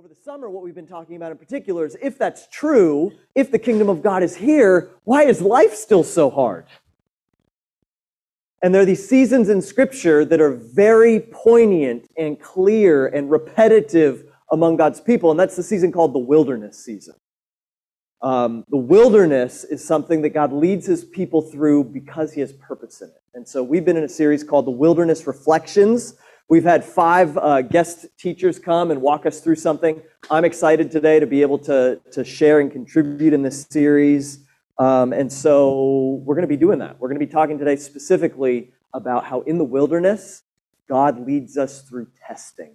over the summer, what we've been talking about in particular is if that's true, if the kingdom of God is here, why is life still so hard? And there are these seasons in Scripture that are very poignant and clear and repetitive among God's people, and that's the season called the wilderness season. Um, the wilderness is something that God leads his people through because he has purpose in it. And so we've been in a series called the Wilderness Reflections. We've had five uh, guest teachers come and walk us through something. I'm excited today to be able to, to share and contribute in this series. Um, and so we're going to be doing that. We're going to be talking today specifically about how in the wilderness, God leads us through testing.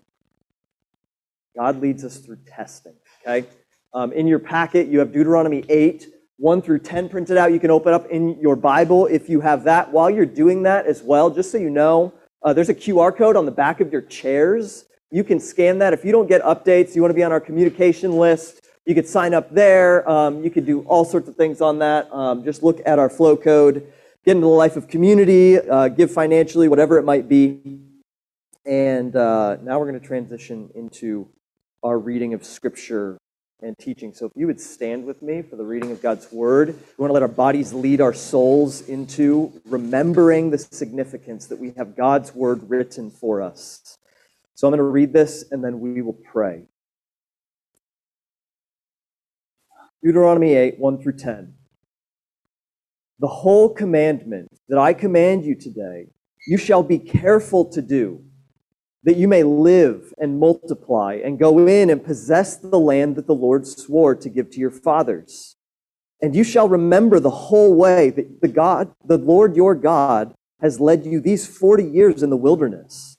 God leads us through testing, okay? Um, in your packet, you have Deuteronomy 8, 1 through 10 printed out. You can open up in your Bible if you have that. While you're doing that as well, just so you know, there's a QR code on the back of your chairs. You can scan that. If you don't get updates, you want to be on our communication list, you could sign up there. Um, you could do all sorts of things on that. Um, just look at our flow code, get into the life of community, uh, give financially, whatever it might be. And uh, now we're going to transition into our reading of Scripture and teaching. So if you would stand with me for the reading of God's Word, we want to let our bodies lead our souls into remembering the significance that we have God's Word written for us. So I'm going to read this and then we will pray. Deuteronomy 8, 1 through 10. The whole commandment that I command you today, you shall be careful to do that you may live and multiply and go in and possess the land that the Lord swore to give to your fathers. And you shall remember the whole way that the God, the Lord your God, has led you these 40 years in the wilderness,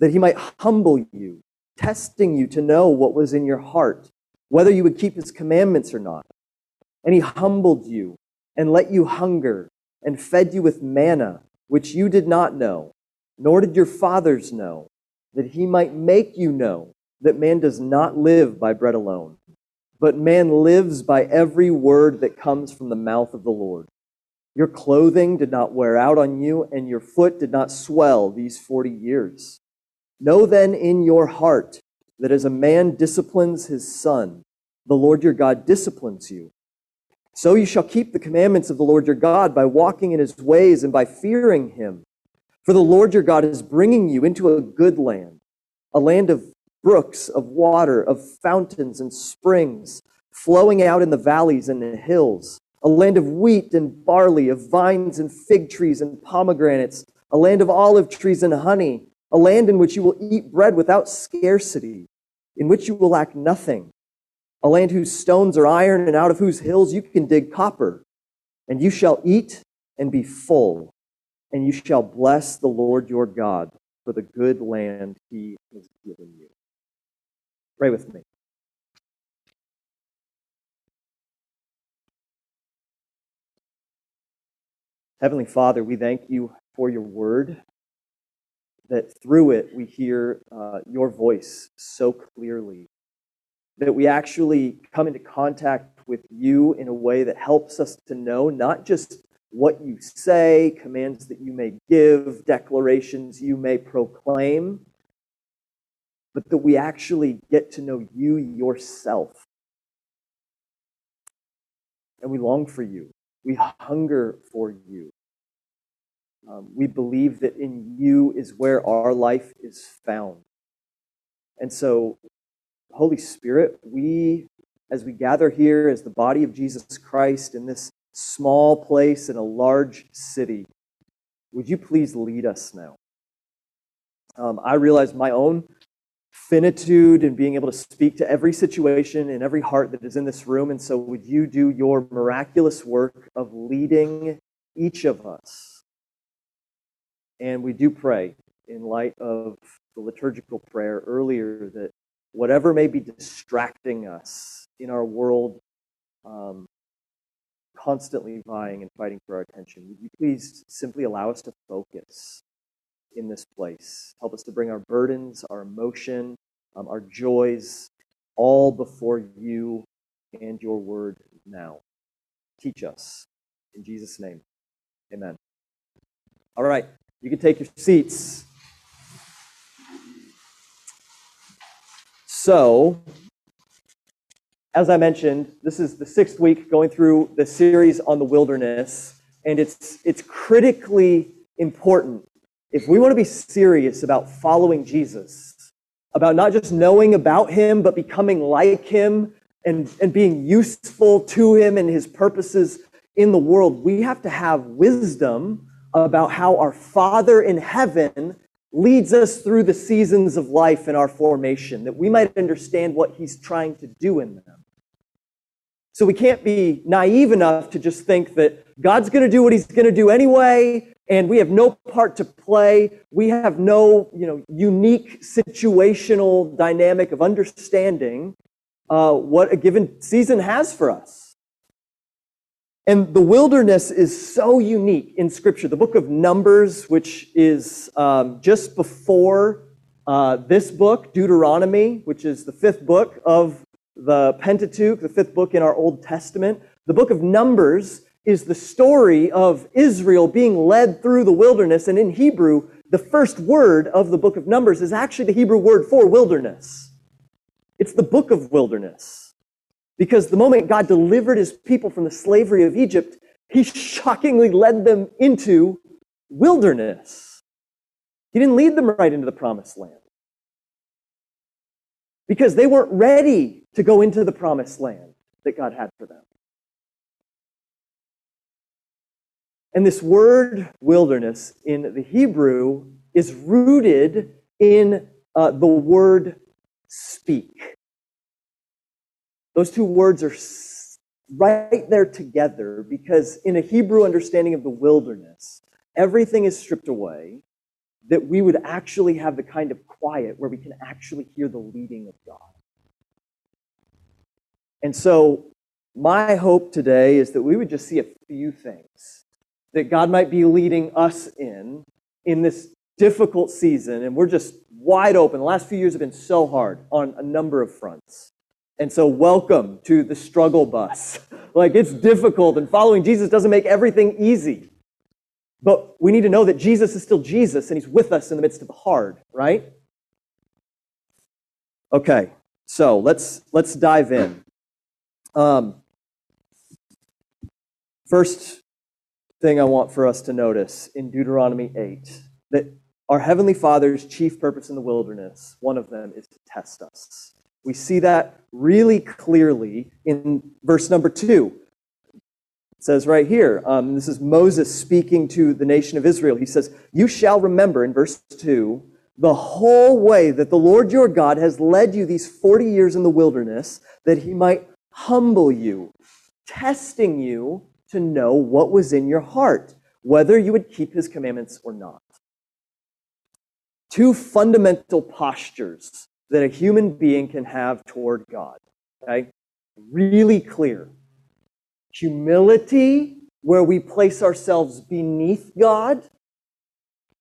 that he might humble you, testing you to know what was in your heart, whether you would keep his commandments or not. And he humbled you and let you hunger and fed you with manna, which you did not know, nor did your fathers know that he might make you know that man does not live by bread alone, but man lives by every word that comes from the mouth of the Lord. Your clothing did not wear out on you, and your foot did not swell these forty years. Know then in your heart that as a man disciplines his son, the Lord your God disciplines you. So you shall keep the commandments of the Lord your God by walking in his ways and by fearing him. For the Lord your God is bringing you into a good land, a land of brooks, of water, of fountains and springs, flowing out in the valleys and the hills, a land of wheat and barley, of vines and fig trees and pomegranates, a land of olive trees and honey, a land in which you will eat bread without scarcity, in which you will lack nothing, a land whose stones are iron and out of whose hills you can dig copper, and you shall eat and be full and you shall bless the Lord your God for the good land he has given you. Pray with me. Heavenly Father, we thank you for your word, that through it we hear uh, your voice so clearly, that we actually come into contact with you in a way that helps us to know not just what you say, commands that you may give, declarations you may proclaim, but that we actually get to know you yourself. And we long for you. We hunger for you. Um, we believe that in you is where our life is found. And so, Holy Spirit, we, as we gather here as the body of Jesus Christ in this small place in a large city. Would you please lead us now? Um, I realize my own finitude in being able to speak to every situation in every heart that is in this room. And so, would you do your miraculous work of leading each of us? And we do pray in light of the liturgical prayer earlier that whatever may be distracting us in our world, um, constantly vying and fighting for our attention. Would you please simply allow us to focus in this place? Help us to bring our burdens, our emotion, um, our joys, all before you and your word now. Teach us. In Jesus' name, amen. All right, you can take your seats. So, as I mentioned, this is the sixth week going through the series on the wilderness, and it's, it's critically important. If we want to be serious about following Jesus, about not just knowing about him, but becoming like him and, and being useful to him and his purposes in the world, we have to have wisdom about how our Father in heaven leads us through the seasons of life in our formation, that we might understand what he's trying to do in them. So we can't be naive enough to just think that God's going to do what he's going to do anyway, and we have no part to play. We have no, you know, unique situational dynamic of understanding uh, what a given season has for us. And the wilderness is so unique in Scripture. The book of Numbers, which is um, just before uh, this book, Deuteronomy, which is the fifth book of the Pentateuch, the fifth book in our Old Testament. The book of Numbers is the story of Israel being led through the wilderness. And in Hebrew, the first word of the book of Numbers is actually the Hebrew word for wilderness. It's the book of wilderness. Because the moment God delivered his people from the slavery of Egypt, he shockingly led them into wilderness. He didn't lead them right into the promised land because they weren't ready to go into the promised land that God had for them. And this word wilderness in the Hebrew is rooted in uh, the word speak. Those two words are right there together because, in a Hebrew understanding of the wilderness, everything is stripped away that we would actually have the kind of quiet where we can actually hear the leading of God. And so, my hope today is that we would just see a few things that God might be leading us in in this difficult season. And we're just wide open. The last few years have been so hard on a number of fronts. And so, welcome to the struggle bus. like, it's difficult, and following Jesus doesn't make everything easy. But we need to know that Jesus is still Jesus, and he's with us in the midst of the hard, right? Okay, so let's let's dive in. Um, first thing I want for us to notice in Deuteronomy 8 that our Heavenly Father's chief purpose in the wilderness, one of them is to test us. We see that really clearly in verse number 2. It says right here, um, this is Moses speaking to the nation of Israel. He says, You shall remember, in verse 2, the whole way that the Lord your God has led you these 40 years in the wilderness, that he might humble you, testing you to know what was in your heart, whether you would keep his commandments or not. Two fundamental postures that a human being can have toward God. Okay? Really clear. Humility, where we place ourselves beneath God,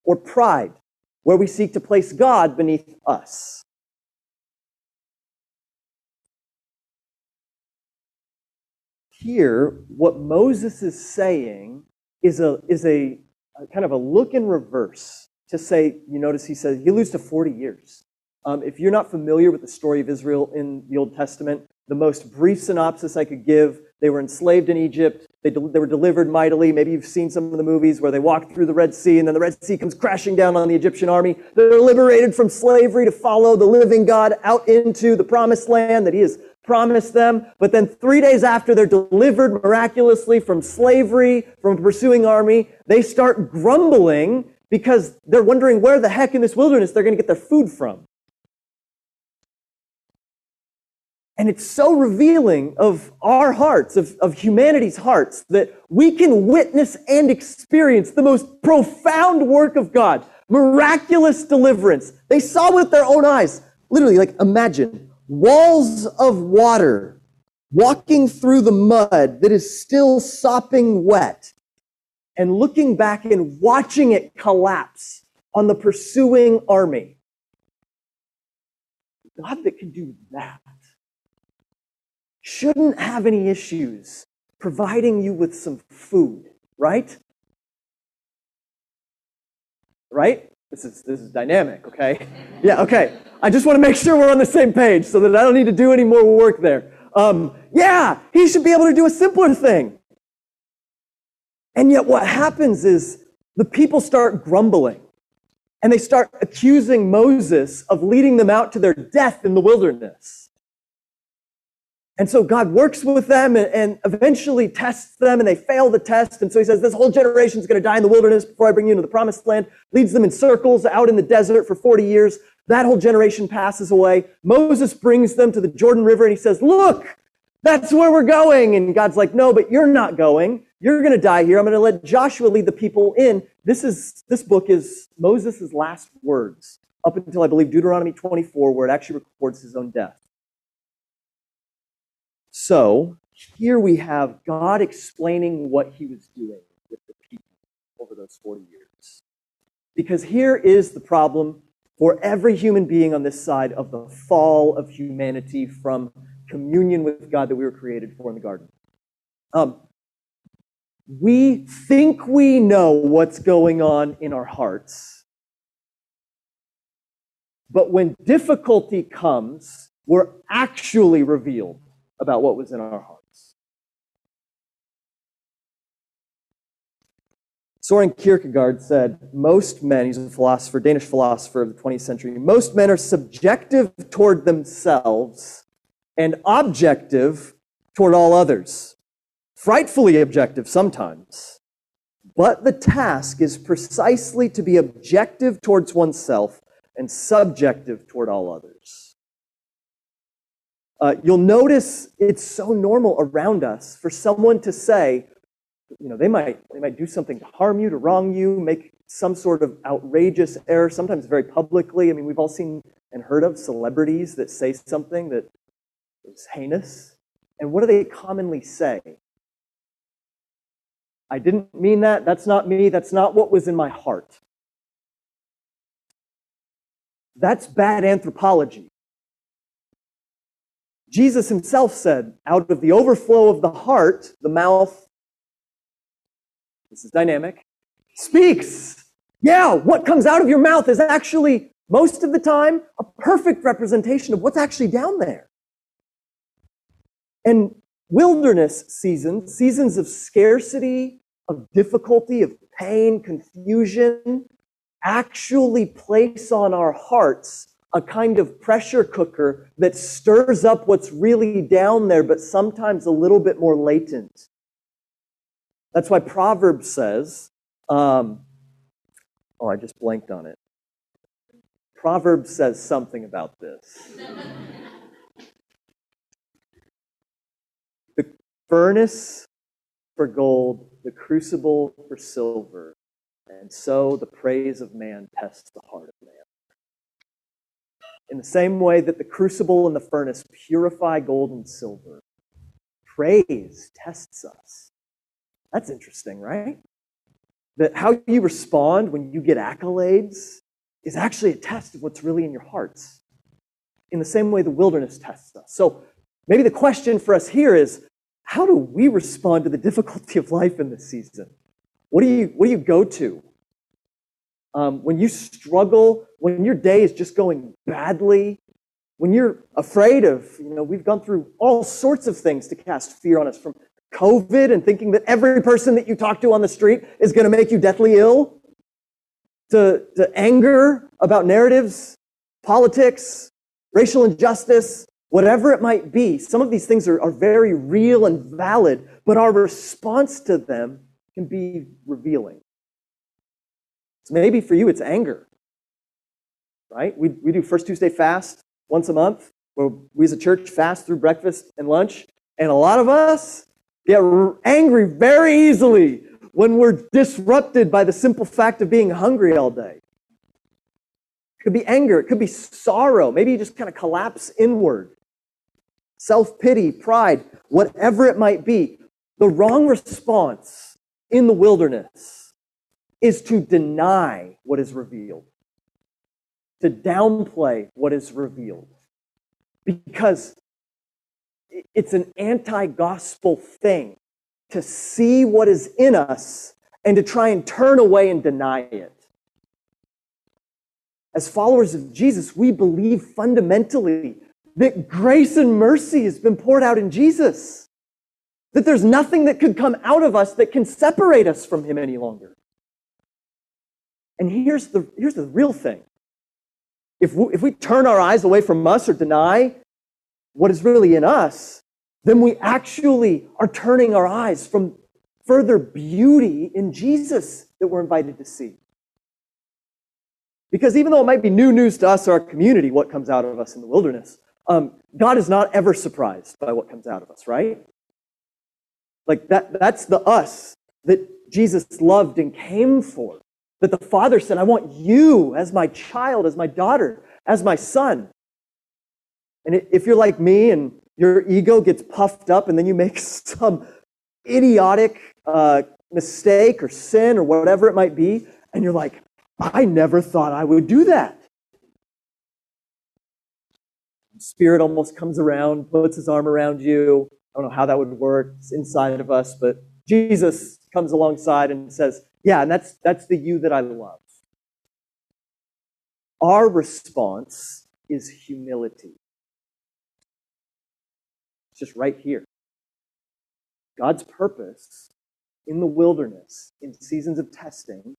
or pride, where we seek to place God beneath us. here, what Moses is saying is a, is a, a kind of a look in reverse to say, you notice he says, he alludes to 40 years. Um, if you're not familiar with the story of Israel in the Old Testament, the most brief synopsis I could give they were enslaved in Egypt. They, de- they were delivered mightily. Maybe you've seen some of the movies where they walk through the Red Sea and then the Red Sea comes crashing down on the Egyptian army. They're liberated from slavery to follow the living God out into the promised land that He has promised them. But then three days after they're delivered miraculously from slavery, from a pursuing army, they start grumbling because they're wondering where the heck in this wilderness they're going to get their food from. And it's so revealing of our hearts, of, of humanity's hearts, that we can witness and experience the most profound work of God, miraculous deliverance. They saw with their own eyes. Literally, like imagine walls of water walking through the mud that is still sopping wet and looking back and watching it collapse on the pursuing army. God that can do that shouldn't have any issues providing you with some food, right? Right? This is, this is dynamic, okay? Yeah, okay. I just want to make sure we're on the same page so that I don't need to do any more work there. Um, yeah, he should be able to do a simpler thing. And yet, what happens is the people start grumbling and they start accusing Moses of leading them out to their death in the wilderness. And so God works with them and, and, eventually tests them, and they fail the test. And so he says, This whole generation is going to die in the wilderness before I bring you into the promised land. Leads them in circles out in the desert for 40 years. That whole generation passes away. Moses brings them to the Jordan River, and he says, Look, that's where we're going. And God's like, No, but you're not going. You're going to die here. I'm going to let Joshua lead the people in. This is this book is Moses' last words up until I believe Deuteronomy 24, where it actually records his own death. So here we have God explaining what he was doing with the people over those 40 years. Because here is the problem for every human being on this side of the fall of humanity from communion with God that we were created for in the garden. Um, we think we know what's going on in our hearts. But when difficulty comes, we're actually revealed about what was in our hearts. Soren Kierkegaard said, Most men, he's a philosopher, Danish philosopher of the 20th century, most men are subjective toward themselves and objective toward all others frightfully objective sometimes. But the task is precisely to be objective towards oneself and subjective toward all others. Uh, you'll notice it's so normal around us for someone to say, you know, they might, they might do something to harm you, to wrong you, make some sort of outrageous error, sometimes very publicly. I mean, we've all seen and heard of celebrities that say something that is heinous. And what do they commonly say? I didn't mean that. That's not me. That's not what was in my heart. That's bad anthropology. Jesus himself said, out of the overflow of the heart, the mouth, this is dynamic, speaks. Yeah, what comes out of your mouth is actually, most of the time, a perfect representation of what's actually down there. And wilderness seasons, seasons of scarcity, of difficulty, of pain, confusion, actually place on our hearts a kind of pressure cooker that stirs up what's really down there, but sometimes a little bit more latent. That's why Proverbs says, um, oh, I just blanked on it. Proverbs says something about this. the furnace for gold the crucible for silver, and so the praise of man tests the heart of man. In the same way that the crucible and the furnace purify gold and silver, praise tests us. That's interesting, right? That how you respond when you get accolades is actually a test of what's really in your hearts. In the same way the wilderness tests us. So maybe the question for us here is how do we respond to the difficulty of life in this season? What do you, what do you go to? Um, when you struggle, when your day is just going badly, when you're afraid of, you know, we've gone through all sorts of things to cast fear on us from COVID and thinking that every person that you talk to on the street is going to make you deathly ill, to, to anger about narratives, politics, racial injustice, whatever it might be, some of these things are, are very real and valid, but our response to them can be revealing. Maybe for you, it's anger, right? We, we do First Tuesday fast once a month, where we as a church fast through breakfast and lunch, and a lot of us get angry very easily when we're disrupted by the simple fact of being hungry all day. It could be anger, it could be sorrow. Maybe you just kind of collapse inward self pity, pride, whatever it might be. The wrong response in the wilderness is to deny what is revealed, to downplay what is revealed, because it's an anti gospel thing to see what is in us and to try and turn away and deny it. As followers of Jesus, we believe fundamentally that grace and mercy has been poured out in Jesus. That there's nothing that could come out of us that can separate us from Him any longer. And here's the, here's the real thing. If we, if we turn our eyes away from us or deny what is really in us, then we actually are turning our eyes from further beauty in Jesus that we're invited to see. Because even though it might be new news to us or our community, what comes out of us in the wilderness, um, God is not ever surprised by what comes out of us, right? Like that, that's the us that Jesus loved and came for. That the Father said, I want you as my child, as my daughter, as my son. And if you're like me and your ego gets puffed up and then you make some idiotic uh, mistake or sin or whatever it might be, and you're like, I never thought I would do that. Spirit almost comes around, puts his arm around you. I don't know how that would work. It's inside of us, but Jesus comes alongside and says, Yeah, and that's, that's the you that I love. Our response is humility. It's just right here. God's purpose in the wilderness, in seasons of testing,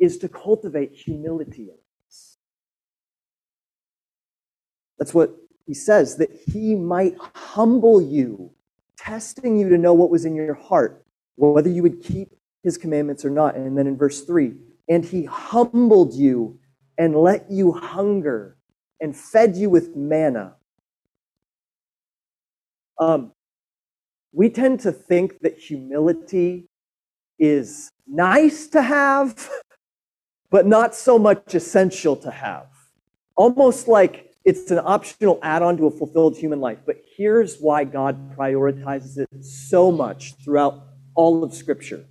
is to cultivate humility in us. That's what he says, that he might humble you, testing you to know what was in your heart, whether you would keep his commandments or not. And then in verse 3, and he humbled you and let you hunger and fed you with manna. Um, we tend to think that humility is nice to have, but not so much essential to have. Almost like it's an optional add on to a fulfilled human life. But here's why God prioritizes it so much throughout all of Scripture.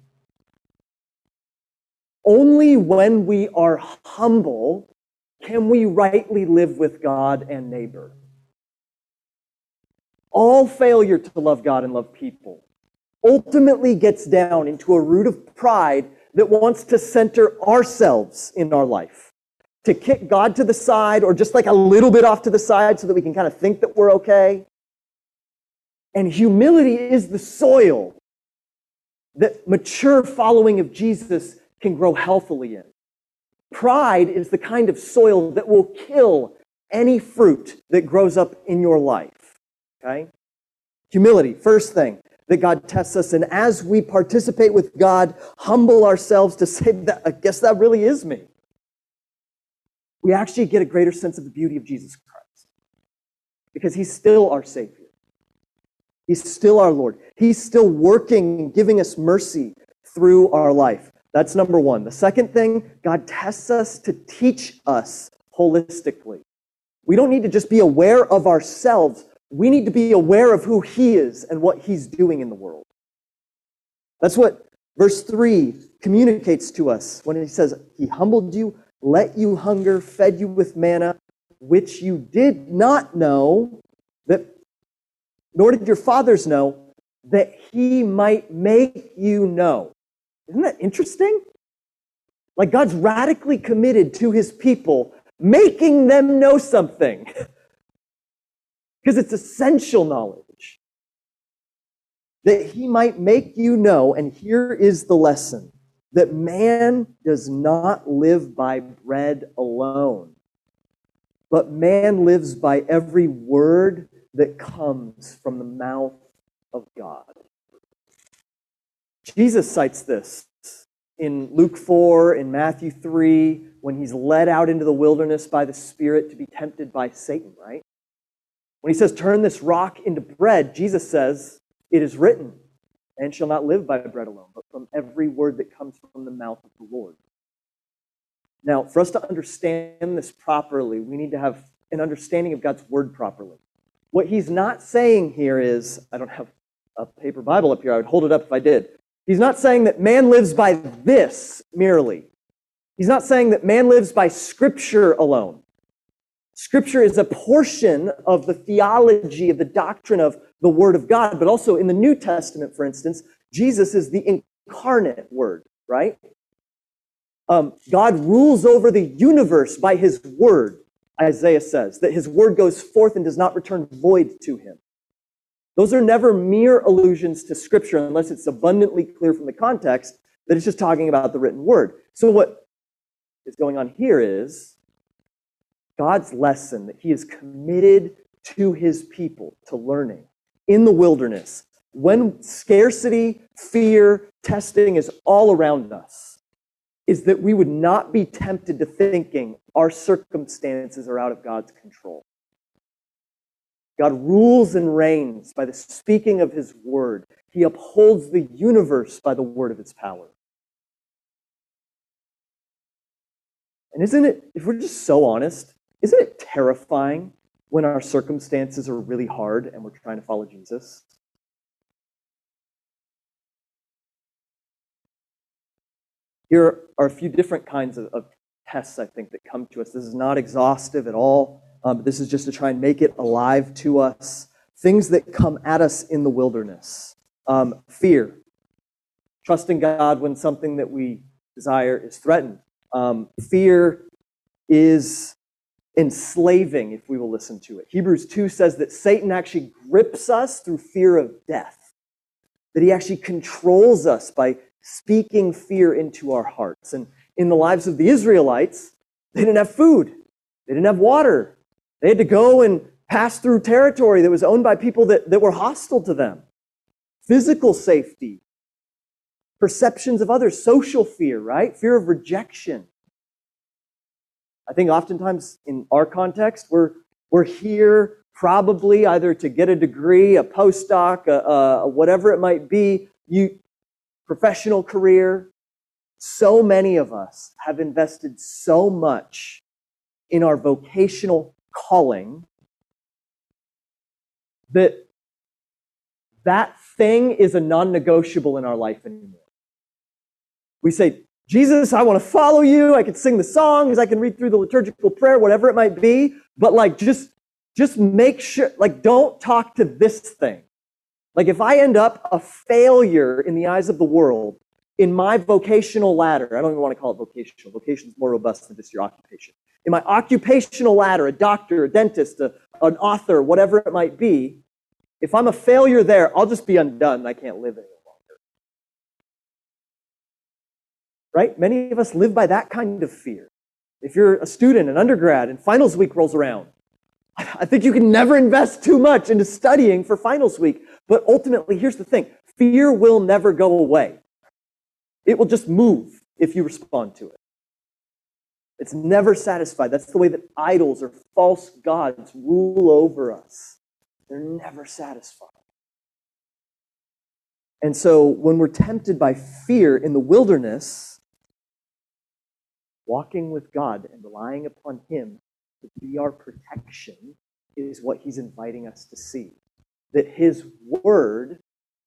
Only when we are humble can we rightly live with God and neighbor. All failure to love God and love people ultimately gets down into a root of pride that wants to center ourselves in our life, to kick God to the side or just like a little bit off to the side so that we can kind of think that we're okay. And humility is the soil that mature following of Jesus can grow healthily in. Pride is the kind of soil that will kill any fruit that grows up in your life. Okay? Humility, first thing that God tests us. And as we participate with God, humble ourselves to say that, I guess that really is me. We actually get a greater sense of the beauty of Jesus Christ because he's still our Savior. He's still our Lord. He's still working and giving us mercy through our life. That's number one. The second thing, God tests us to teach us holistically. We don't need to just be aware of ourselves, we need to be aware of who He is and what He's doing in the world. That's what verse 3 communicates to us when He says, He humbled you, let you hunger, fed you with manna, which you did not know, that nor did your fathers know, that He might make you know. Isn't that interesting? Like God's radically committed to His people, making them know something. because it's essential knowledge that he might make you know, and here is the lesson that man does not live by bread alone, but man lives by every word that comes from the mouth of God. Jesus cites this in Luke 4, in Matthew 3, when he's led out into the wilderness by the Spirit to be tempted by Satan, right? When he says, Turn this rock into bread, Jesus says, It is written, and shall not live by bread alone, but from every word that comes from the mouth of the Lord. Now, for us to understand this properly, we need to have an understanding of God's word properly. What he's not saying here is, I don't have a paper Bible up here, I would hold it up if I did. He's not saying that man lives by this merely. He's not saying that man lives by scripture alone. Scripture is a portion of the theology of the doctrine of the Word of God, but also in the New Testament, for instance, Jesus is the incarnate Word, right? Um, God rules over the universe by His Word. Isaiah says, that his word goes forth and does not return void to him. Those are never mere allusions to scripture unless it's abundantly clear from the context that it's just talking about the written word. So what is going on here is God's lesson that he is committed to his people to learning in the wilderness when scarcity, fear, testing is all around us is that we would not be tempted to thinking our circumstances are out of God's control. God rules and reigns by the speaking of his word. He upholds the universe by the word of his power. And isn't it, if we're just so honest, isn't it terrifying when our circumstances are really hard and we're trying to follow Jesus? Here are a few different kinds of, of tests, I think, that come to us. This is not exhaustive at all. Um, this is just to try and make it alive to us. Things that come at us in the wilderness um, fear, trusting God when something that we desire is threatened. Um, fear is enslaving if we will listen to it. Hebrews 2 says that Satan actually grips us through fear of death, that he actually controls us by speaking fear into our hearts. And in the lives of the Israelites, they didn't have food, they didn't have water. They had to go and pass through territory that was owned by people that, that were hostile to them. Physical safety, perceptions of others, social fear, right? Fear of rejection. I think oftentimes in our context, we're, we're here probably either to get a degree, a postdoc, a, a, whatever it might be. You, professional career. So many of us have invested so much in our vocational calling that that thing is a non negotiable in our life anymore. We say, Jesus, I want to follow you. I can sing the songs. I can read through the liturgical prayer, whatever it might be. But like, just, just make sure, like, don't talk to this thing. Like if I end up a failure in the eyes of the world in my vocational ladder, I don't even want to call it vocational. Vocation is more robust than just your occupation. In my occupational ladder, a doctor, a dentist, a, an author, whatever it might be, if I'm a failure there, I'll just be undone. I can't live any longer. Right? Many of us live by that kind of fear. If you're a student, an undergrad, and finals week rolls around, I think you can never invest too much into studying for finals week but ultimately, here's the thing fear will never go away, it will just move if you respond to it. It's never satisfied. That's the way that idols or false gods rule over us. They're never satisfied. And so when we're tempted by fear in the wilderness, walking with God and relying upon Him to be our protection is what He's inviting us to see that His Word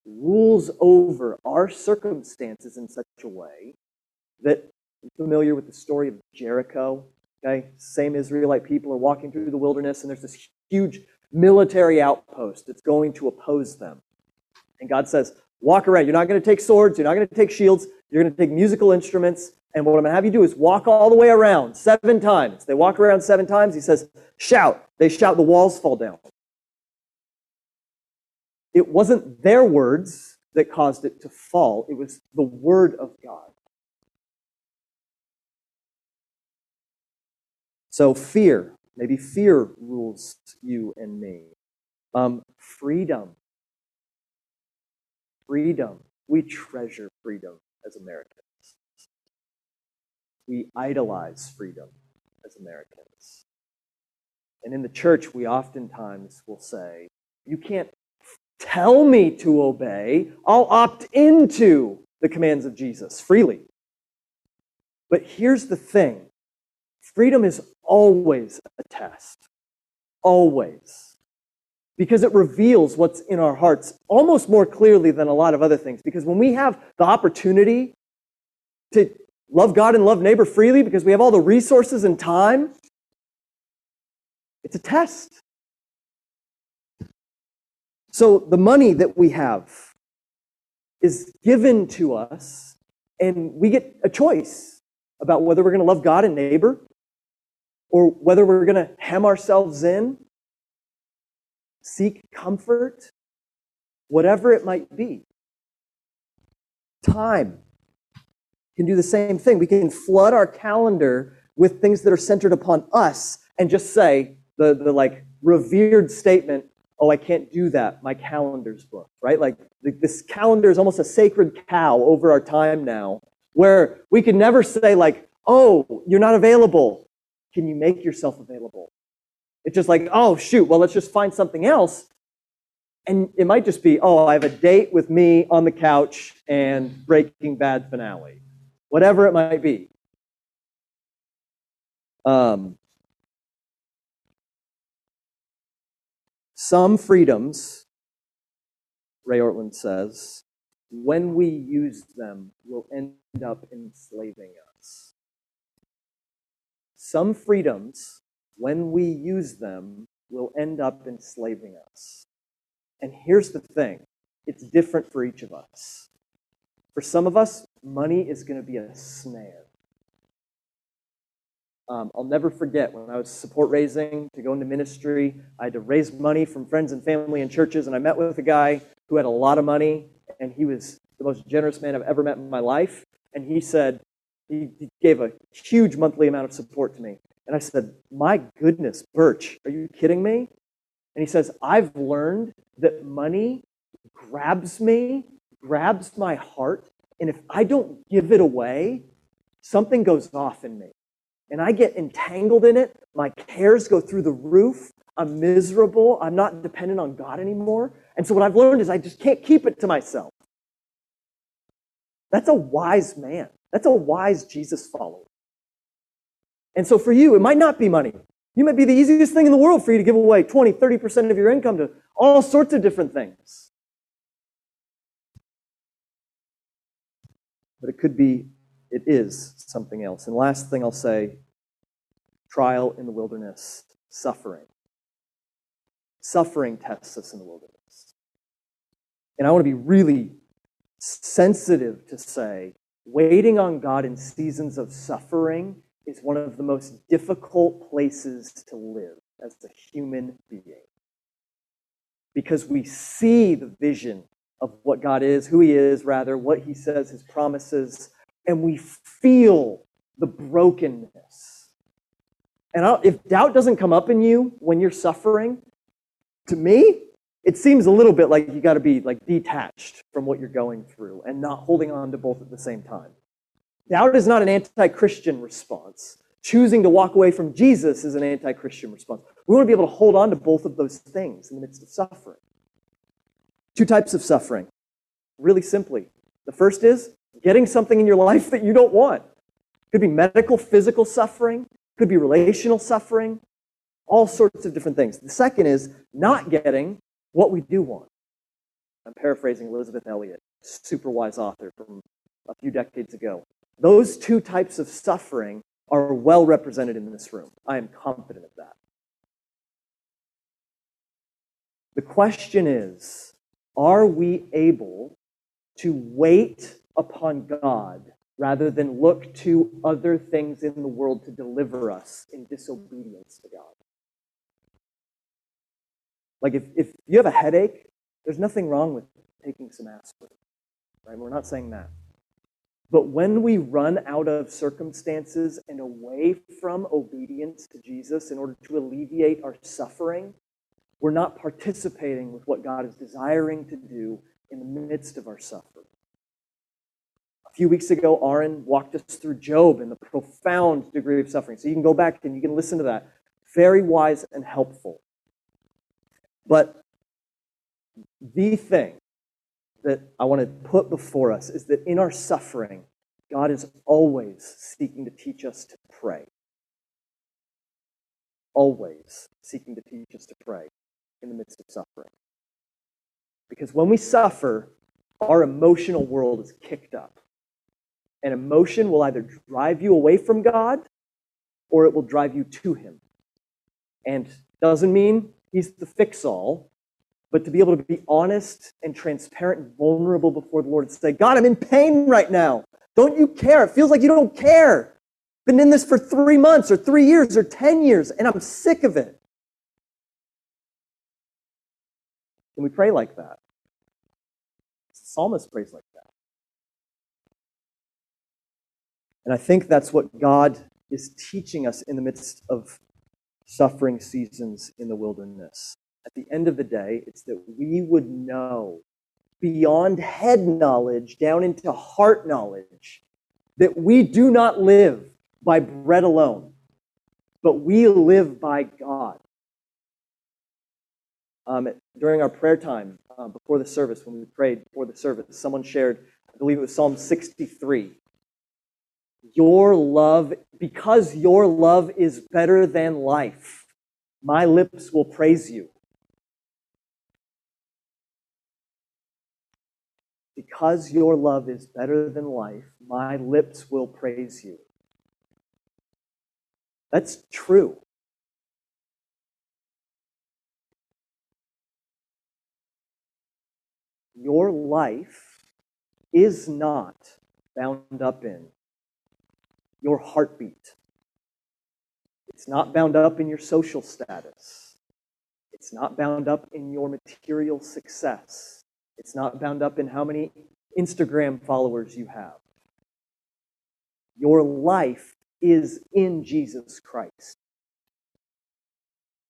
rules over our circumstances in such a way that familiar with the story of Jericho. Okay, same Israelite people are walking through the wilderness, and there's this huge military outpost that's going to oppose them. And God says, Walk around. You're not going to take swords, you're not going to take shields, you're going to take musical instruments. And what I'm going to have you do is walk all the way around seven times. They walk around seven times. He says, Shout. They shout, the walls fall down. It wasn't their words that caused it to fall, it was the word of God. So, fear, maybe fear rules you and me. Um, freedom. Freedom. We treasure freedom as Americans. We idolize freedom as Americans. And in the church, we oftentimes will say, you can't tell me to obey, I'll opt into the commands of Jesus freely. But here's the thing freedom is always a test. Always. Because it reveals what's in our hearts almost more clearly than a lot of other things. Because when we have the opportunity to love God and love neighbor freely because we have all the resources and time, it's a test. So the money that we have is given to us, and we get a choice about whether we're going to love God and neighbor or whether we're going to hem ourselves in, seek comfort, whatever it might be. Time can do the same thing. We can flood our calendar with things that are centered upon us and just say the, the like revered statement, oh, I can't do that. My calendar's booked, right? Like this calendar is almost a sacred cow over our time now where we can never say like, oh, you're not available. Can you make yourself available? It's just like, oh, shoot, well, let's just find something else. And it might just be, oh, I have a date with me on the couch and Breaking Bad finale whatever it might be. Um, some freedoms, Ray Ortlund says, when we use them, will end up enslaving us. Some freedoms, when we use them, will end up enslaving us. And here's the thing it's different for each of us. For some of us, money is going to be a snare. Um, I'll never forget when I was support raising to go into ministry, I had to raise money from friends and family and churches, and I met with a guy who had a lot of money, and he was the most generous man I've ever met in my life. And he said, he, gave a huge monthly amount of support to me. And I said, My goodness, Birch, are you kidding me? And he says, I've learned that money grabs me grabs my heart, and if I don't give it away, something goes off in me. And I get entangled in it. My cares go through the roof. I'm miserable. I'm not dependent on God anymore. And so what I've learned is I just can't keep it to myself. That's a wise man. That's a wise Jesus follower. And so for you, it might not be money. You might be the easiest thing in the world for you to give away 20, 30% of your income to all sorts of different things. but it could be, it is something else. And last thing I'll say trial in the wilderness, suffering. Suffering tests us in the wilderness. And I want to be really sensitive to say, waiting on God in seasons of suffering is one of the most difficult places to live as a human being. Because we see the vision of what God is, who He is, rather, what He says, His promises, and we feel the brokenness. And if doubt doesn't come up in you when you're suffering, to me, it seems a little bit like you got to be like detached from what you're going through and not holding on to both at the same time. Doubt is not an anti-Christian response. Choosing to walk away from Jesus is an anti-Christian response. We want to be able to hold on to both of those things in the midst of suffering. Two types of suffering, really simply. The first is getting something in your life that you don't want. Could be medical, physical suffering, could be relational suffering, all sorts of different things. The second is not getting what we do want. I'm paraphrasing Elisabeth Elliot, super wise author from a few decades ago. Those two types of suffering are well represented in this room. I am confident of that. The question is are we able to wait upon God rather than look to other things in the world to deliver us in disobedience to God? Like if, if you have a headache, there's nothing wrong with taking some aspirin. Right? We're not saying that. But when we run out of circumstances and away from obedience to Jesus in order to alleviate our suffering, we're not participating with what God is desiring to do in the midst of our suffering. A few weeks ago, Aaron walked us through Job and the profound degree of suffering. So you can go back and you can listen to that. Very wise and helpful. But the thing that I want to put before us is that in our suffering, God is always seeking to teach us to pray. Always seeking to teach us to pray in the midst of suffering. Because when we suffer, our emotional world is kicked up. And emotion will either drive you away from God or it will drive you to Him. And doesn't mean He's the fix all, but to be able to be honest and transparent and vulnerable before the Lord and say, God, I'm in pain right now. Don't you care? It feels like you don't care. Been in this for three months or three years or 10 years, and I'm sick of it. Can we pray like that? The psalmist prays like that. And I think that's what God is teaching us in the midst of suffering seasons in the wilderness. At the end of the day, it's that we would know beyond head knowledge down into heart knowledge that we do not live by bread alone, but we live by God. Um, during our prayer time uh, before the service, when we prayed before the service, someone shared, I believe it was Psalm 63. Your love, because your love is better than life, my lips will praise you. Because your love is better than life, my lips will praise you. That's true. Your life is not bound up in your heartbeat. It's not bound up in your social status. It's not bound up in your material success. It's not bound up in how many Instagram followers you have. Your life is in Jesus Christ.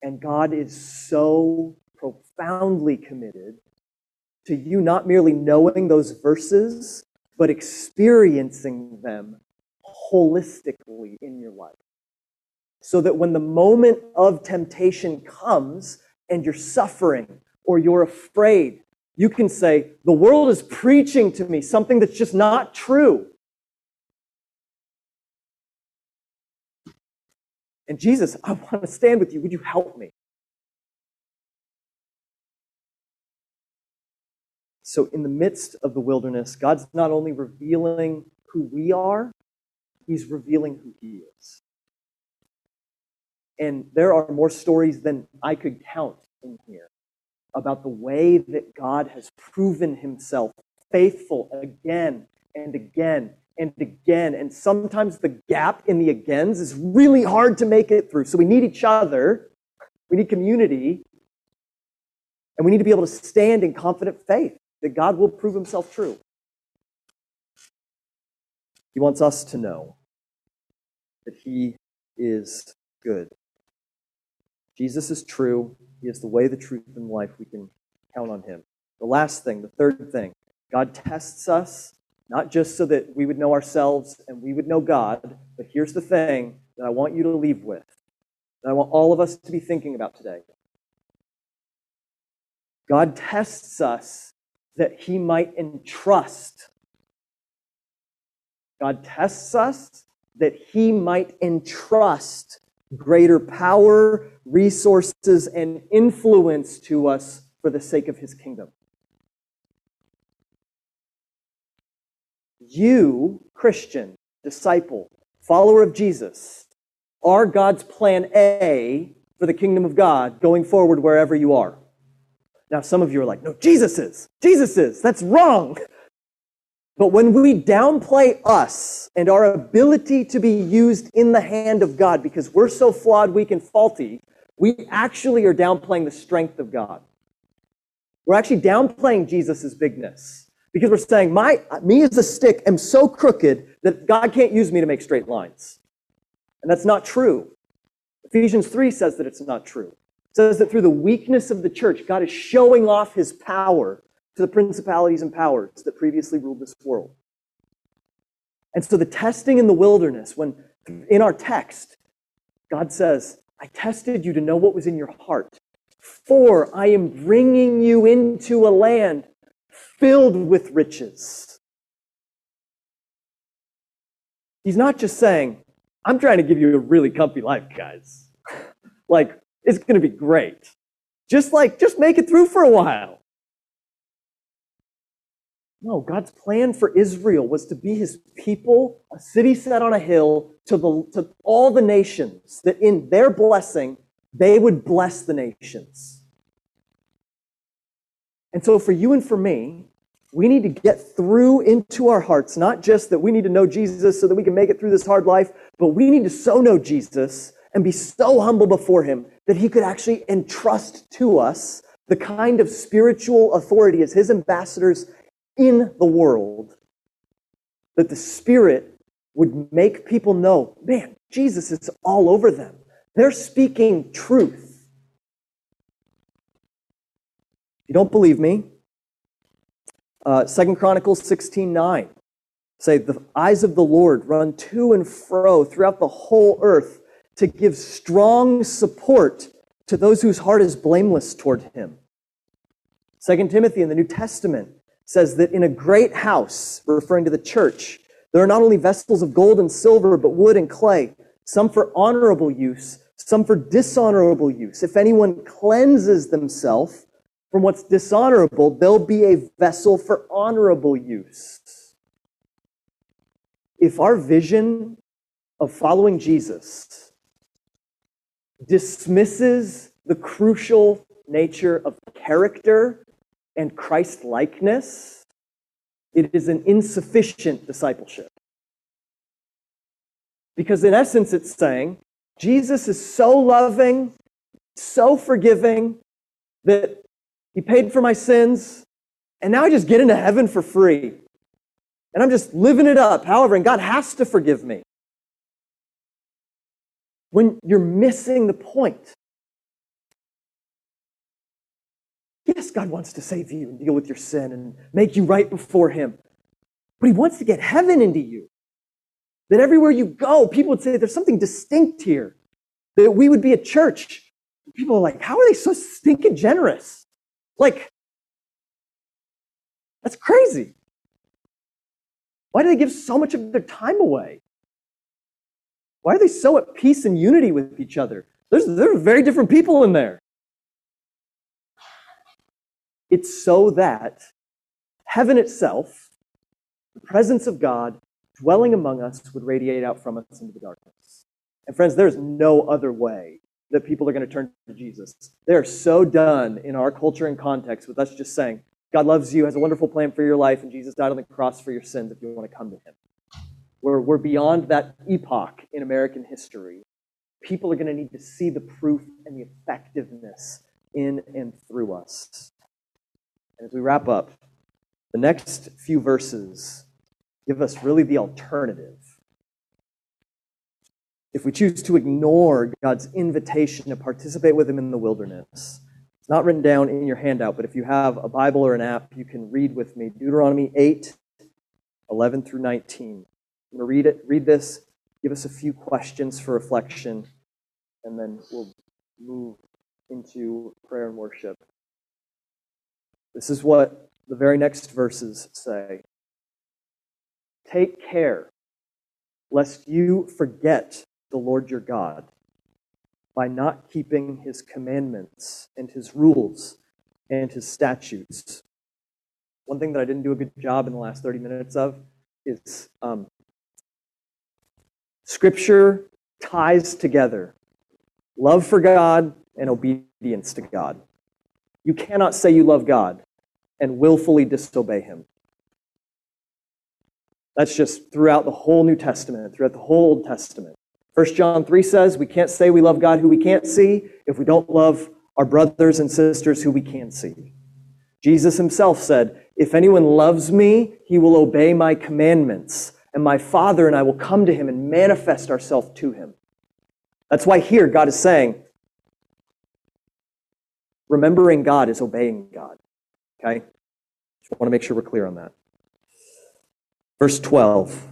And God is so profoundly committed to you not merely knowing those verses, but experiencing them holistically in your life. So that when the moment of temptation comes and you're suffering or you're afraid you can say, the world is preaching to me something that's just not true. And Jesus, I want to stand with you. Would you help me? So, in the midst of the wilderness, God's not only revealing who we are, He's revealing who He is. And there are more stories than I could count in here about the way that God has proven himself faithful again and again and again. And sometimes the gap in the agains is really hard to make it through. So we need each other, we need community, and we need to be able to stand in confident faith that God will prove himself true. He wants us to know that he is good. Jesus is true. He is the way, the truth, and life. We can count on him. The last thing, the third thing, God tests us, not just so that we would know ourselves and we would know God, but here's the thing that I want you to leave with, that I want all of us to be thinking about today. God tests us that he might entrust. God tests us that he might entrust greater power, resources, and influence to us for the sake of his kingdom. You, Christian, disciple, follower of Jesus, are God's plan A for the kingdom of God going forward wherever you are. Now, some of you are like, no, Jesus is. Jesus is. That's wrong. But when we downplay us and our ability to be used in the hand of God because we're so flawed, weak, and faulty, we actually are downplaying the strength of God. We're actually downplaying Jesus' bigness because we're saying, my, me as a stick am so crooked that God can't use me to make straight lines. And that's not true. Ephesians 3 says that it's not true. It says that through the weakness of the church, God is showing off his power to the principalities and powers that previously ruled this world. And so the testing in the wilderness, when in our text, God says, I tested you to know what was in your heart. For I am bringing you into a land filled with riches. He's not just saying, I'm trying to give you a really comfy life, guys. like, it's going to be great. Just like, just make it through for a while. No, God's plan for Israel was to be his people, a city set on a hill to, the, to all the nations, that in their blessing, they would bless the nations. And so, for you and for me, we need to get through into our hearts, not just that we need to know Jesus so that we can make it through this hard life, but we need to so know Jesus and be so humble before him that he could actually entrust to us the kind of spiritual authority as his ambassadors in the world that the Spirit would make people know, man, Jesus is all over them. They're speaking truth. If you don't believe me, uh, Chronicles 16 9 say, The eyes of the Lord run to and fro throughout the whole earth to give strong support to those whose heart is blameless toward him. Second Timothy in the New Testament says that in a great house, referring to the church, there are not only vessels of gold and silver, but wood and clay, some for honorable use, some for dishonorable use. If anyone cleanses themselves from what's dishonorable, they'll be a vessel for honorable use. If our vision of following Jesus dismisses the crucial nature of character and Christ likeness, it is an insufficient discipleship. Because in essence, it's saying Jesus is so loving, so forgiving, that he paid for my sins, and now I just get into heaven for free. And I'm just living it up, however, and God has to forgive me. When you're missing the point Yes, God wants to save you and deal with your sin and make you right before Him. But He wants to get heaven into you. That everywhere you go, people would say there's something distinct here. That we would be a church. People are like, how are they so stinking generous? Like, that's crazy. Why do they give so much of their time away? Why are they so at peace and unity with each other? There's, there are very different people in there. It's so that heaven itself, the presence of God dwelling among us, would radiate out from us into the darkness. And friends, there's no other way that people are going to turn to Jesus. They're so done in our culture and context with us just saying, God loves you, has a wonderful plan for your life, and Jesus died on the cross for your sins if you want to come to him. We're, we're beyond that epoch in American history. People are going to need to see the proof and the effectiveness in and through us. As we wrap up, the next few verses give us really the alternative. If we choose to ignore God's invitation to participate with Him in the wilderness, it's not written down in your handout, but if you have a Bible or an app, you can read with me Deuteronomy 8, 11 through 19. I'm going to read it, read this, give us a few questions for reflection, and then we'll move into prayer and worship. This is what the very next verses say Take care lest you forget the Lord your God by not keeping his commandments and his rules and his statutes. One thing that I didn't do a good job in the last 30 minutes of is um, Scripture ties together love for God and obedience to God. You cannot say you love God and willfully disobey him. That's just throughout the whole New Testament, throughout the whole Old Testament. 1 John 3 says we can't say we love God who we can't see if we don't love our brothers and sisters who we can see. Jesus himself said, If anyone loves me, he will obey my commandments, and my Father and I will come to him and manifest ourselves to him. That's why here God is saying, remembering God is obeying God. Okay? Just want to make sure we're clear on that. Verse 12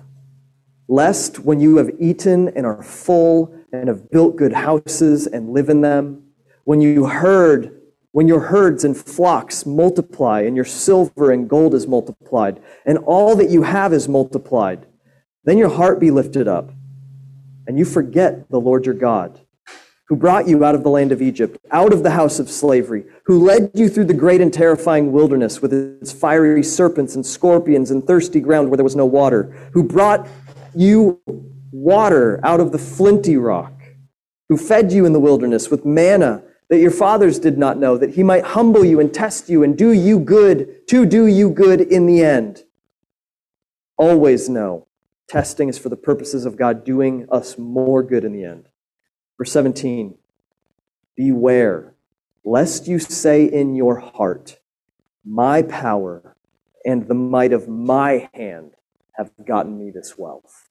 Lest when you have eaten and are full and have built good houses and live in them, when you heard when your herds and flocks multiply, and your silver and gold is multiplied, and all that you have is multiplied, then your heart be lifted up, and you forget the Lord your God who brought you out of the land of Egypt, out of the house of slavery, who led you through the great and terrifying wilderness with its fiery serpents and scorpions and thirsty ground where there was no water, who brought you water out of the flinty rock, who fed you in the wilderness with manna that your fathers did not know, that he might humble you and test you and do you good, to do you good in the end. Always know testing is for the purposes of God doing us more good in the end. Verse 17 Beware, lest you say in your heart, My power and the might of my hand have gotten me this wealth.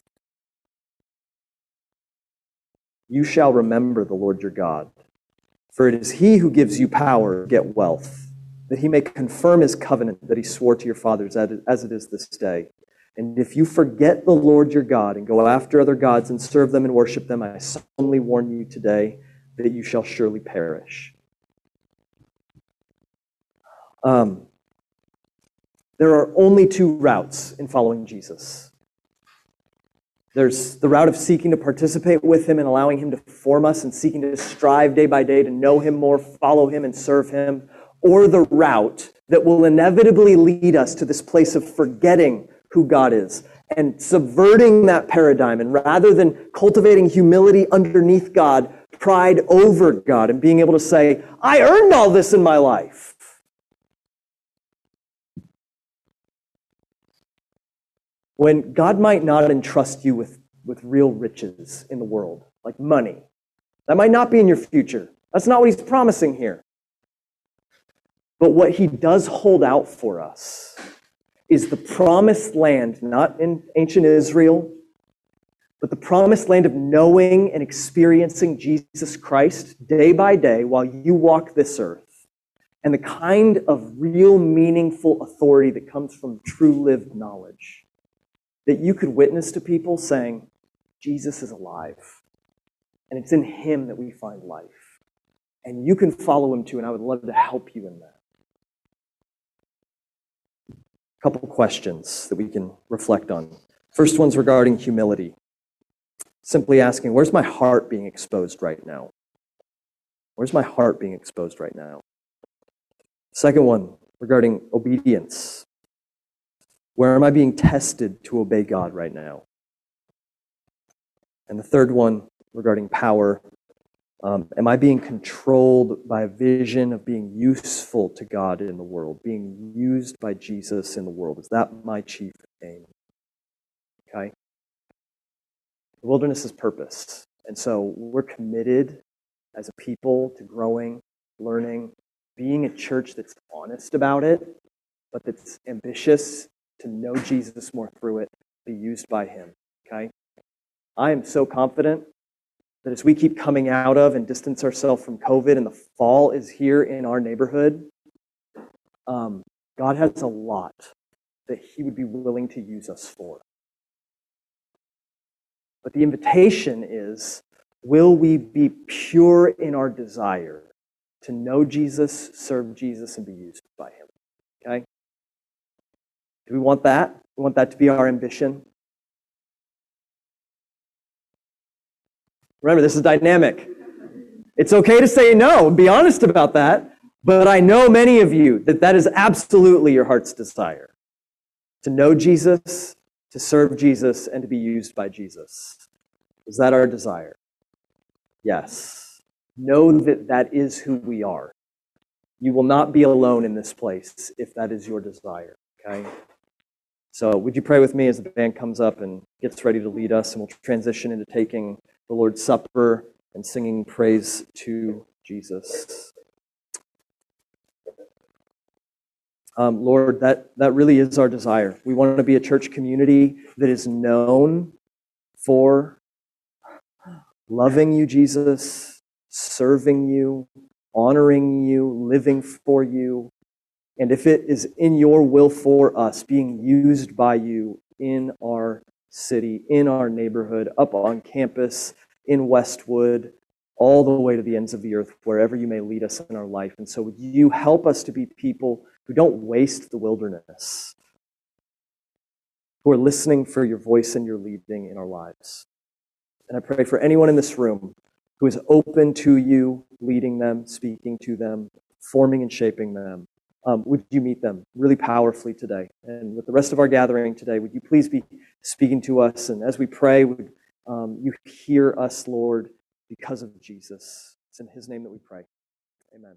You shall remember the Lord your God, for it is he who gives you power to get wealth, that he may confirm his covenant that he swore to your fathers as it is this day. And if you forget the Lord your God and go after other gods and serve them and worship them, I solemnly warn you today that you shall surely perish. Um, there are only two routes in following Jesus. There's the route of seeking to participate with Him and allowing Him to form us and seeking to strive day by day to know Him more, follow Him, and serve Him, or the route that will inevitably lead us to this place of forgetting who God is and subverting that paradigm. And rather than cultivating humility underneath God, pride over God, and being able to say, I earned all this in my life. When God might not entrust you with, with real riches in the world, like money, that might not be in your future. That's not what He's promising here. But what He does hold out for us is the promised land, not in ancient Israel, but the promised land of knowing and experiencing Jesus Christ day by day while you walk this earth, and the kind of real meaningful authority that comes from true lived knowledge. That you could witness to people saying, Jesus is alive, and it's in Him that we find life. And you can follow Him too, and I would love to help you in that couple questions that we can reflect on. First one's regarding humility. Simply asking, where's my heart being exposed right now? Where's my heart being exposed right now? Second one, regarding obedience. Where am I being tested to obey God right now? And the third one, regarding power. Um, am I being controlled by a vision of being useful to God in the world, being used by Jesus in the world? Is that my chief aim? Okay? The wilderness is purpose. And so we're committed as a people to growing, learning, being a church that's honest about it, but that's ambitious to know Jesus more through it, be used by Him. Okay? I am so confident that as we keep coming out of and distance ourselves from COVID and the fall is here in our neighborhood, um, God has a lot that He would be willing to use us for. But the invitation is will we be pure in our desire to know Jesus, serve Jesus, and be used by Him? Okay? Do we want that? We want that to be our ambition. Remember, this is dynamic. It's okay to say no be honest about that, but I know many of you that that is absolutely your heart's desire to know Jesus, to serve Jesus, and to be used by Jesus. Is that our desire? Yes. Know that that is who we are. You will not be alone in this place if that is your desire, okay? So, would you pray with me as the band comes up and gets ready to lead us, and we'll transition into taking the Lord's Supper and singing praise to Jesus. Um, Lord, that, that really is our desire. We want to be a church community that is known for loving you, Jesus, serving you, honoring you, living for you. And if it is in your will for us, being used by you in our city, in our neighborhood, up on campus, in Westwood, all the way to the ends of the earth, wherever you may lead us in our life. And so, would you help us to be people who don't waste the wilderness, who are listening for your voice and your leading in our lives? And I pray for anyone in this room who is open to you leading them, speaking to them, forming and shaping them. Um, would you meet them really powerfully today? And with the rest of our gathering today, would you please be speaking to us? And as we pray, would um, you hear us, Lord, because of Jesus. It's in his name that we pray. Amen.